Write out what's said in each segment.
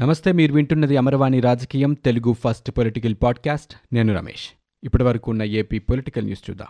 నమస్తే మీరు వింటున్నది అమరవాణి రాజకీయం తెలుగు ఫస్ట్ పొలిటికల్ పాడ్కాస్ట్. నేను రమేష్. ఇప్పటి వరకు ఉన్న ఏపీ పొలిటికల్ న్యూస్ చూద్దాం.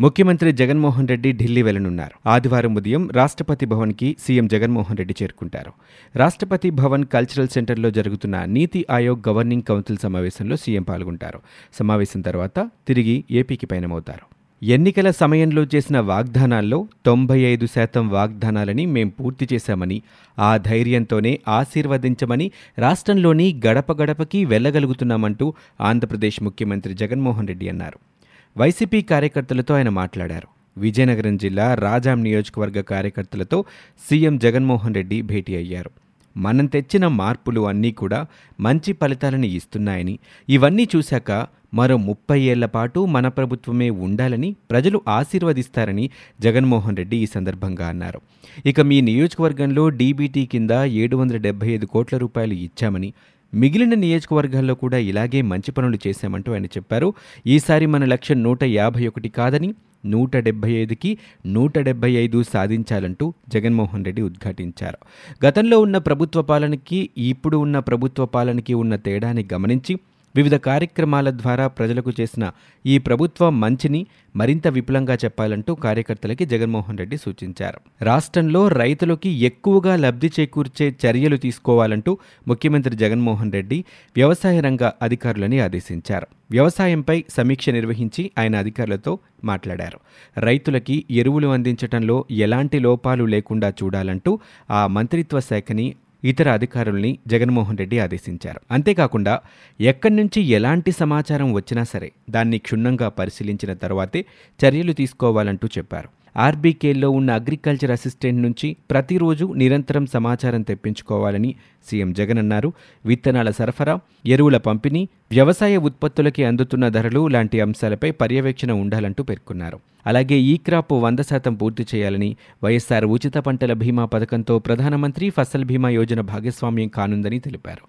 ముఖ్యమంత్రి జగన్మోహన్ రెడ్డి ఢిల్లీ వెళ్ళనున్నారు ఆదివారం ఉదయం రాష్ట్రపతి భవన్కి సీఎం జగన్మోహన్ రెడ్డి చేరుకుంటారు. రాష్ట్రపతి భవన్ కల్చరల్ సెంటర్లో జరుగుతున్న నీతి ఆయోగ్ గవర్నింగ్ కౌన్సిల్ సమావేశంలో సీఎం పాల్గొంటారు. సమావేశం తర్వాత తిరిగి ఏపీకి పయనమవుతారు. ఎన్నికల సమయంలో చేసిన వాగ్దానాల్లో తొంభై ఐదు శాతం వాగ్దానాలని మేం పూర్తి చేశామని ఆ ధైర్యంతోనే ఆశీర్వదించమని రాష్ట్రంలోని గడప గడపకి వెళ్ళగలుగుతున్నామంటూ ఆంధ్రప్రదేశ్ ముఖ్యమంత్రి జగన్మోహన్ రెడ్డి అన్నారు. వైసీపీ కార్యకర్తలతో ఆయన మాట్లాడారు. విజయనగరం జిల్లా రాజాం నియోజకవర్గ కార్యకర్తలతో సీఎం జగన్మోహన్ రెడ్డి భేటీ అయ్యారు. మనం తెచ్చిన మార్పులు అన్నీ కూడా మంచి ఫలితాలను ఇస్తున్నాయని ఇవన్నీ చూశాక మరో ముప్పై ఏళ్ళ పాటు మన ప్రభుత్వమే ఉండాలని ప్రజలు ఆశీర్వదిస్తారని జగన్మోహన్ రెడ్డి ఈ సందర్భంగా అన్నారు. ఇక మీ నియోజకవర్గంలో డీబీటీ కింద ఏడు వందల డెబ్బై ఐదు కోట్ల రూపాయలు ఇచ్చామని మిగిలిన నియోజకవర్గాల్లో కూడా ఇలాగే మంచి పనులు చేశామంటూ ఆయన చెప్పారు. ఈసారి మన లక్ష్యం నూట యాభై ఒకటి కాదని నూట డెబ్బై ఐదుకి నూట డెబ్బై ఐదు సాధించాలంటూ జగన్మోహన్ రెడ్డి ఉద్ఘాటించారు. గతంలో ఉన్న ప్రభుత్వ పాలనకి ఇప్పుడు ఉన్న ప్రభుత్వ పాలనకి ఉన్న తేడాని గమనించి వివిధ కార్యక్రమాల ద్వారా ప్రజలకు చేసిన ఈ ప్రభుత్వం మంచిని మరింత విపులంగా చెప్పాలంటూ కార్యకర్తలకి జగన్మోహన్ రెడ్డి సూచించారు. రాష్ట్రంలో రైతులకి ఎక్కువగా లబ్ధి చేకూర్చే చర్యలు తీసుకోవాలంటూ ముఖ్యమంత్రి జగన్మోహన్ రెడ్డి వ్యవసాయ రంగ అధికారులని ఆదేశించారు. వ్యవసాయంపై సమీక్ష నిర్వహించి ఆయన అధికారులతో మాట్లాడారు. రైతులకి ఎరువులు అందించడంలో ఎలాంటి లోపాలు లేకుండా చూడాలంటూ ఆ మంత్రిత్వ శాఖని ఇతర అధికారుల్ని జగన్మోహన్ రెడ్డి ఆదేశించారు. అంతేకాకుండా ఎక్కడి నుంచి ఎలాంటి సమాచారం వచ్చినా సరే దాన్ని క్షుణ్ణంగా పరిశీలించిన తర్వాతే చర్యలు తీసుకోవాలంటూ చెప్పారు. ఆర్బీకేలో ఉన్న అగ్రికల్చర్ అసిస్టెంట్ నుంచి ప్రతిరోజు నిరంతరం సమాచారం తెప్పించుకోవాలని సీఎం జగన్ అన్నారు. విత్తనాల సరఫరా ఎరువుల పంపిణీ వ్యవసాయ ఉత్పత్తులకి అందుతున్న ధరలు లాంటి అంశాలపై పర్యవేక్షణ ఉండాలంటూ పేర్కొన్నారు. అలాగే ఈ క్రాప్ వంద శాతం పూర్తి చేయాలని వైఎస్సార్ ఉచిత పంటల బీమా పథకంతో ప్రధానమంత్రి ఫసల్ బీమా యోజన భాగస్వామ్యం కానుందని తెలిపారు.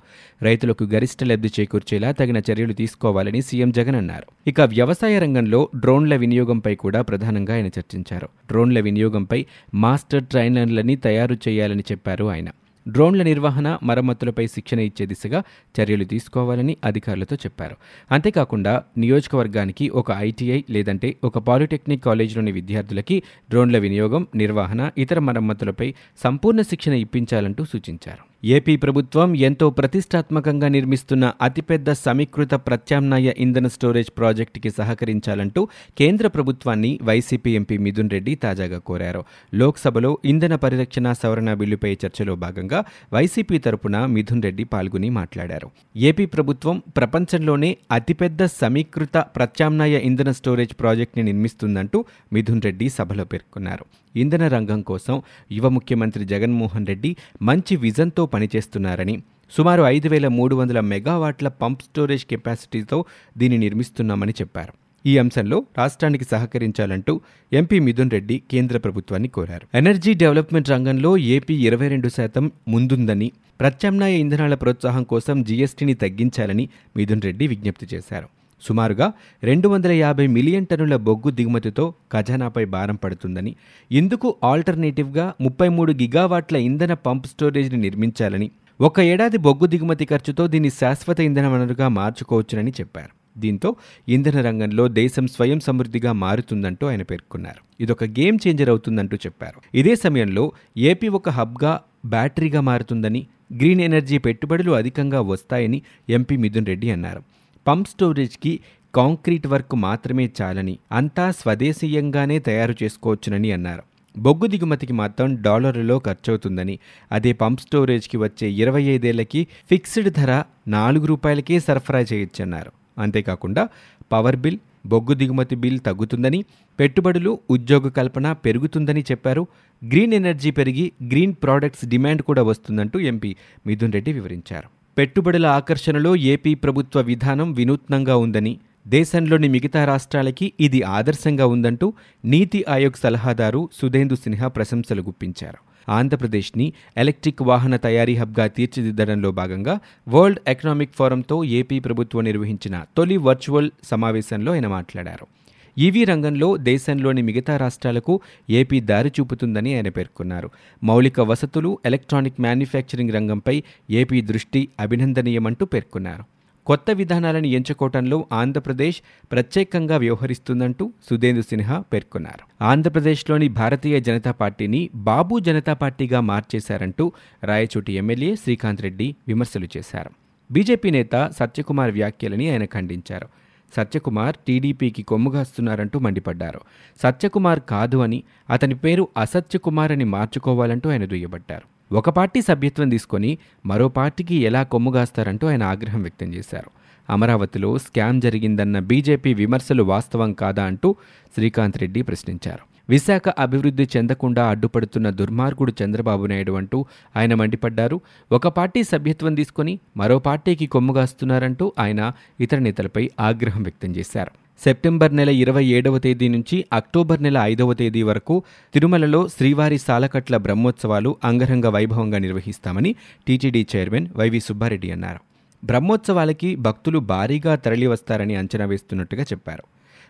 రైతులకు గరిష్ట లబ్ధి చేకూర్చేలా తగిన చర్యలు తీసుకోవాలని సీఎం జగన్ అన్నారు. ఇక వ్యవసాయ రంగంలో డ్రోన్ల వినియోగంపై కూడా ప్రధానంగా ఆయన చర్చించారు. డ్రోన్ల వినియోగంపై మాస్టర్ ట్రైనర్లని తయారు చేయాలని చెప్పారు ఆయన. డ్రోన్ల నిర్వహణ మరమ్మతులపై శిక్షణ ఇచ్చే దిశగా చర్యలు తీసుకోవాలని అధికారులతో చెప్పారు. అంతేకాకుండా నియోజకవర్గానికి ఒక ఐటీఐ లేదంటే ఒక పాలిటెక్నిక్ కాలేజీలోని విద్యార్థులకి డ్రోన్ల వినియోగం నిర్వహణ ఇతర మరమ్మతులపై సంపూర్ణ శిక్షణ ఇప్పించాలంటూ సూచించారు. ఏపీ ప్రభుత్వం ఎంతో ప్రతిష్టాత్మకంగా నిర్మిస్తున్న అతిపెద్ద సమీకృత ప్రత్యామ్నాయ ఇంధన స్టోరేజ్ ప్రాజెక్టుకి సహకరించాలంటూ కేంద్ర ప్రభుత్వాన్ని వైసీపీ ఎంపీ మిథున్ రెడ్డి తాజాగా కోరారు. లోక్సభలో ఇంధన పరిరక్షణ సవరణ బిల్లుపై చర్చలో భాగంగా వైసీపీ తరపున మిథున్ రెడ్డి పాల్గొని మాట్లాడారు. ఏపీ ప్రభుత్వం ప్రపంచంలోనే అతిపెద్ద సమీకృత ప్రత్యామ్నాయ ఇంధన స్టోరేజ్ ప్రాజెక్టుని నిర్మిస్తుందంటూ మిథున్ రెడ్డి సభలో పేర్కొన్నారు. ఇంధన రంగం కోసం యువ ముఖ్యమంత్రి జగన్మోహన్ రెడ్డి మంచి విజన్తో పనిచేస్తున్నారని సుమారు ఐదు వేల మూడు వందల మెగావాట్ల పంప్ స్టోరేజ్ కెపాసిటీతో దీన్ని నిర్మిస్తున్నామని చెప్పారు. ఈ అంశంలో రాష్ట్రానికి సహకరించాలంటూ ఎంపీ మిథున్ రెడ్డి కేంద్ర ప్రభుత్వాన్ని కోరారు. ఎనర్జీ డెవలప్మెంట్ రంగంలో ఏపీ ఇరవై రెండు శాతం ముందుందని ప్రత్యామ్నాయ ఇంధనాల ప్రోత్సాహం కోసం జీఎస్టీని తగ్గించాలని మిథున్ రెడ్డి విజ్ఞప్తి చేశారు. సుమారుగా రెండు వందల యాభై మిలియన్ టన్నుల బొగ్గు దిగుమతితో ఖజానాపై భారం పడుతుందని ఇందుకు ఆల్టర్నేటివ్గా ముప్పై మూడు గిగావాట్ల ఇంధన పంప్ స్టోరేజ్ని నిర్మించాలని ఒక ఏడాది బొగ్గు దిగుమతి ఖర్చుతో దీన్ని శాశ్వత ఇంధన వనరుగా మార్చుకోవచ్చునని చెప్పారు. దీంతో ఇంధన రంగంలో దేశం స్వయం సమృద్ధిగా మారుతుందంటూ ఆయన పేర్కొన్నారు. ఇదొక గేమ్ చేంజర్ అవుతుందంటూ చెప్పారు. ఇదే సమయంలో ఏపీ ఒక హబ్గా బ్యాటరీగా మారుతుందని గ్రీన్ ఎనర్జీ పెట్టుబడులు అధికంగా వస్తాయని ఎంపీ మిథున్ రెడ్డి అన్నారు. పంప్ స్టోరేజ్కి కాంక్రీట్ వర్క్ మాత్రమే చాలని అంతా స్వదేశీయంగానే తయారు చేసుకోవచ్చునని అన్నారు. బొగ్గు దిగుమతికి మాత్రం డాలర్లలో ఖర్చవుతుందని అదే పంప్ స్టోరేజ్కి వచ్చే ఇరవై ఐదేళ్ళకి ఫిక్స్డ్ ధర నాలుగు రూపాయలకే సరఫరా చేయొచ్చన్నారు. అంతేకాకుండా పవర్ బిల్ బొగ్గు దిగుమతి బిల్ తగ్గుతుందని పెట్టుబడులు ఉద్యోగ కల్పన పెరుగుతుందని చెప్పారు. గ్రీన్ ఎనర్జీ పెరిగి గ్రీన్ ప్రోడక్ట్స్ డిమాండ్ కూడా వస్తుందంటూ ఎంపీ మిథున్ రెడ్డి వివరించారు. పెట్టుబడుల ఆకర్షణలో ఏపీ ప్రభుత్వ విధానం వినూత్నంగా ఉందని దేశంలోని మిగతా రాష్ట్రాలకి ఇది ఆదర్శంగా ఉందంటూ నీతి ఆయోగ్ సలహాదారు సుధేందు సిన్హా ప్రశంసలు గుప్పించారు. ఆంధ్రప్రదేశ్ని ఎలక్ట్రిక్ వాహన తయారీ హబ్గా తీర్చిదిద్దడంలో భాగంగా వరల్డ్ ఎకనామిక్ ఫోరంతో ఏపీ ప్రభుత్వం నిర్వహించిన తొలి వర్చువల్ సమావేశంలో ఆయన మాట్లాడారు. ఈవీ రంగంలో దేశంలోని మిగతా రాష్ట్రాలకు ఏపీ దారి చూపుతుందని ఆయన పేర్కొన్నారు. మౌలిక వసతులు ఎలక్ట్రానిక్ మ్యానుఫ్యాక్చరింగ్ రంగంపై ఏపీ దృష్టి అభినందనీయమంటూ పేర్కొన్నారు. కొత్త విధానాలను ఎంచుకోవటంలో ఆంధ్రప్రదేశ్ ప్రత్యేకంగా వ్యవహరిస్తుందంటూ సుధేందు సిన్హా పేర్కొన్నారు. ఆంధ్రప్రదేశ్లోని భారతీయ జనతా పార్టీని బాబు జనతా పార్టీగా మార్చేశారంటూ రాయచోటి ఎమ్మెల్యే శ్రీకాంత్ రెడ్డి విమర్శలు చేశారు. బీజేపీ నేత సత్యకుమార్ వ్యాఖ్యలని ఆయన ఖండించారు. సత్యకుమార్ టీడీపీకి కొమ్ముగాస్తున్నారంటూ మండిపడ్డారు. సత్యకుమార్ కాదు అని అతని పేరు అసత్యకుమార్ అని మార్చుకోవాలంటూ ఆయన దుయ్యబట్టారు. ఒక పార్టీ సభ్యత్వం తీసుకొని మరో పార్టీకి ఎలా కొమ్ముగాస్తారంటూ ఆయన ఆగ్రహం వ్యక్తం చేశారు. అమరావతిలో స్కామ్ జరిగిందన్న బీజేపీ విమర్శలు వాస్తవం కాదా అంటూ శ్రీకాంత్ రెడ్డి ప్రశ్నించారు. విశాఖ అభివృద్ధి చెందకుండా అడ్డుపడుతున్న దుర్మార్గుడు చంద్రబాబు నాయుడు అంటూ ఆయన మండిపడ్డారు. ఒక పార్టీ సభ్యత్వం తీసుకొని మరో పార్టీకి కొమ్ముగాస్తున్నారంటూ ఆయన ఇతర నేతలపై ఆగ్రహం వ్యక్తం చేశారు. సెప్టెంబర్ నెల ఇరవై ఏడవ తేదీ నుంచి అక్టోబర్ నెల ఐదవ తేదీ వరకు తిరుమలలో శ్రీవారి సాలకట్ల బ్రహ్మోత్సవాలు అంగరంగ వైభవంగా నిర్వహిస్తామని టీటీడీ చైర్మన్ వైవి సుబ్బారెడ్డి అన్నారు. బ్రహ్మోత్సవాలకి భక్తులు భారీగా తరలివస్తారని అంచనా వేస్తున్నట్టుగా చెప్పారు.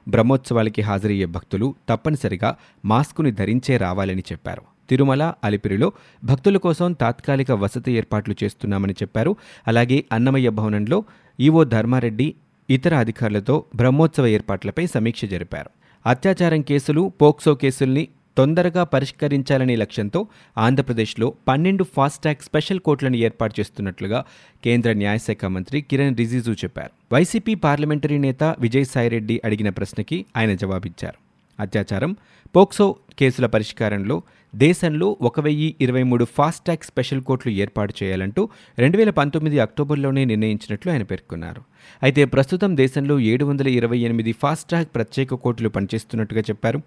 బ్రహ్మోత్సవాలకి హాజరయ్యే భక్తులు తప్పనిసరిగా మాస్కుని ధరించే రావాలని చెప్పారు. తిరుమల అలిపిరిలో భక్తుల కోసం తాత్కాలిక వసతి ఏర్పాట్లు చేస్తున్నామని చెప్పారు. అలాగే అన్నమయ్య భవనంలో ఈవో ధర్మారెడ్డి ఇతర అధికారులతో బ్రహ్మోత్సవ ఏర్పాట్లపై సమీక్ష జరిపారు. అత్యాచారం కేసులు పోక్సో కేసుల్ని తొందరగా పరిష్కరించాలనే లక్ష్యంతో ఆంధ్రప్రదేశ్లో పన్నెండు ఫాస్టాగ్ స్పెషల్ కోర్టులను ఏర్పాటు చేస్తున్నట్లుగా కేంద్ర న్యాయశాఖ మంత్రి కిరణ్ రిజిజు చెప్పారు. వైసీపీ పార్లమెంటరీ నేత విజయసాయిరెడ్డి అడిగిన ప్రశ్నకి ఆయన జవాబిచ్చారు. అత్యాచారం పోక్సో కేసుల పరిష్కారంలో దేశంలో ఒక వెయ్యి ఇరవై మూడు ఫాస్టాగ్ స్పెషల్ కోర్టులు ఏర్పాటు చేయాలంటూ రెండు వేల పంతొమ్మిది అక్టోబర్లోనే నిర్ణయించినట్లు ఆయన పేర్కొన్నారు. అయితే ప్రస్తుతం దేశంలో ఏడు వందల ఇరవై ఎనిమిది ఫాస్టాగ్ ప్రత్యేక కోర్టులు పనిచేస్తున్నట్టుగా చెప్పారు.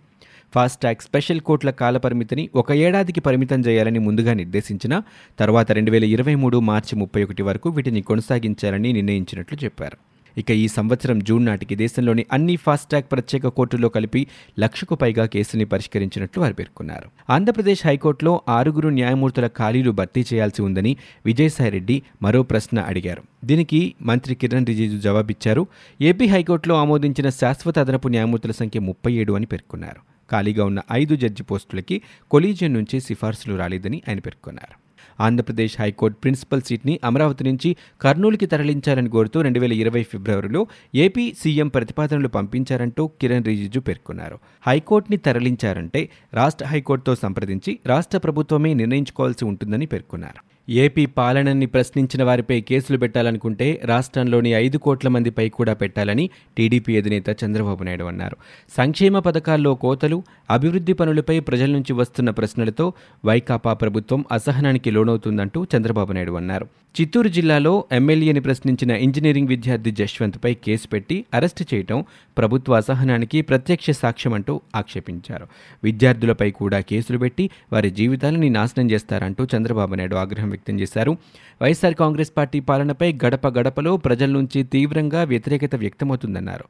ఫాస్టాగ్ స్పెషల్ కోర్టుల కాలపరిమితిని ఒక ఏడాదికి పరిమితం చేయాలని ముందుగా నిర్దేశించిన తర్వాత రెండు వేల ఇరవై మూడు మార్చి ముప్పై ఒకటి వరకు వీటిని కొనసాగించాలని నిర్ణయించినట్లు చెప్పారు. ఇక ఈ సంవత్సరం జూన్ నాటికి దేశంలోని అన్ని ఫాస్టాగ్ ప్రత్యేక కోర్టుల్లో కలిపి లక్షకు పైగా కేసుల్ని పరిష్కరించినట్లు వారు పేర్కొన్నారు. ఆంధ్రప్రదేశ్ హైకోర్టులో ఆరుగురు న్యాయమూర్తుల ఖాళీలు భర్తీ చేయాల్సి ఉందని విజయసాయిరెడ్డి మరో ప్రశ్న అడిగారు. దీనికి మంత్రి కిరణ్ రిజిజు జవాబిచ్చారు. ఏపీ హైకోర్టులో ఆమోదించిన శాశ్వత అదనపు న్యాయమూర్తుల సంఖ్య ముప్పై ఏడు అని పేర్కొన్నారు. ఖాళీగా ఉన్న ఐదు జడ్జి పోస్టులకి కొలీజియన్ నుంచి సిఫార్సులు రాలేదని ఆయన పేర్కొన్నారు. ఆంధ్రప్రదేశ్ హైకోర్టు ప్రిన్సిపల్ సీట్ని అమరావతి నుంచి కర్నూలుకి తరలించాలని కోరుతూ రెండు వేల ఇరవై ఫిబ్రవరిలో ఏపీ సీఎం ప్రతిపాదనలు పంపించారంటూ కిరణ్ రిజిజు పేర్కొన్నారు. హైకోర్టుని తరలించారంటే రాష్ట్ర హైకోర్టుతో సంప్రదించి రాష్ట్ర ప్రభుత్వమే నిర్ణయించుకోవాల్సి ఉంటుందని పేర్కొన్నారు. ఏపీ పాలనని ప్రశ్నించిన వారిపై కేసులు పెట్టాలనుకుంటే రాష్ట్రంలోని ఐదు కోట్ల మందిపై కూడా పెట్టాలని టీడీపీ అధినేత చంద్రబాబు నాయుడు అన్నారు. సంక్షేమ పథకాల్లో కోతలు అభివృద్ధి పనులపై ప్రజల నుంచి వస్తున్న ప్రశ్నలతో వైకాపా ప్రభుత్వం అసహనానికి లోనవుతుందంటూ చంద్రబాబు నాయుడు అన్నారు. చిత్తూరు జిల్లాలో ఎమ్మెల్యేని ప్రశ్నించిన ఇంజనీరింగ్ విద్యార్థి జశ్వంత్పై కేసు పెట్టి అరెస్టు చేయటం ప్రభుత్వ అసహనానికి ప్రత్యక్ష సాక్ష్యమంటూ ఆక్షేపించారు. విద్యార్థులపై కూడా కేసులు పెట్టి వారి జీవితాలని నాశనం చేస్తారంటూ చంద్రబాబు నాయుడు ఆగ్రహం వ్యక్తం చేశారు. వైఎస్ఆర్ కాంగ్రెస్ పార్టీ పాలనపై గడప గడపలో ప్రజల నుంచి తీవ్రంగా వ్యతిరేకత వ్యక్తమవుతుందన్నారు.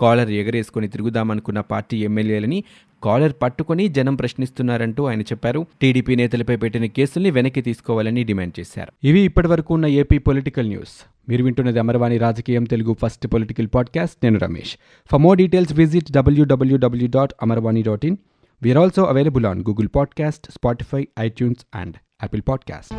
కాలర్ ఎగరేసుకుని తిరుగుదామనుకున్న పార్టీ ఎమ్మెల్యేలని కాలర్ పట్టుకుని జనం ప్రశ్నిస్తున్నారంటూ ఆయన చెప్పారు. టీడీపీ నేతలపై పెట్టిన కేసుల్ని వెనక్కి తీసుకోవాలని డిమాండ్ చేశారు. ఇవి ఇప్పటివరకు ఉన్న ఏపీ పొలిటికల్ న్యూస్. మీరు వింటున్నది అమర్వాణి రాజకీయం తెలుగు ఫస్ట్ పొలిటికల్ పాడ్కాస్ట్. నేను Ramesh. For more details visit WWW dot Amarvani dot in we're also available on Google podcast Spotify iTunes and Apple podcast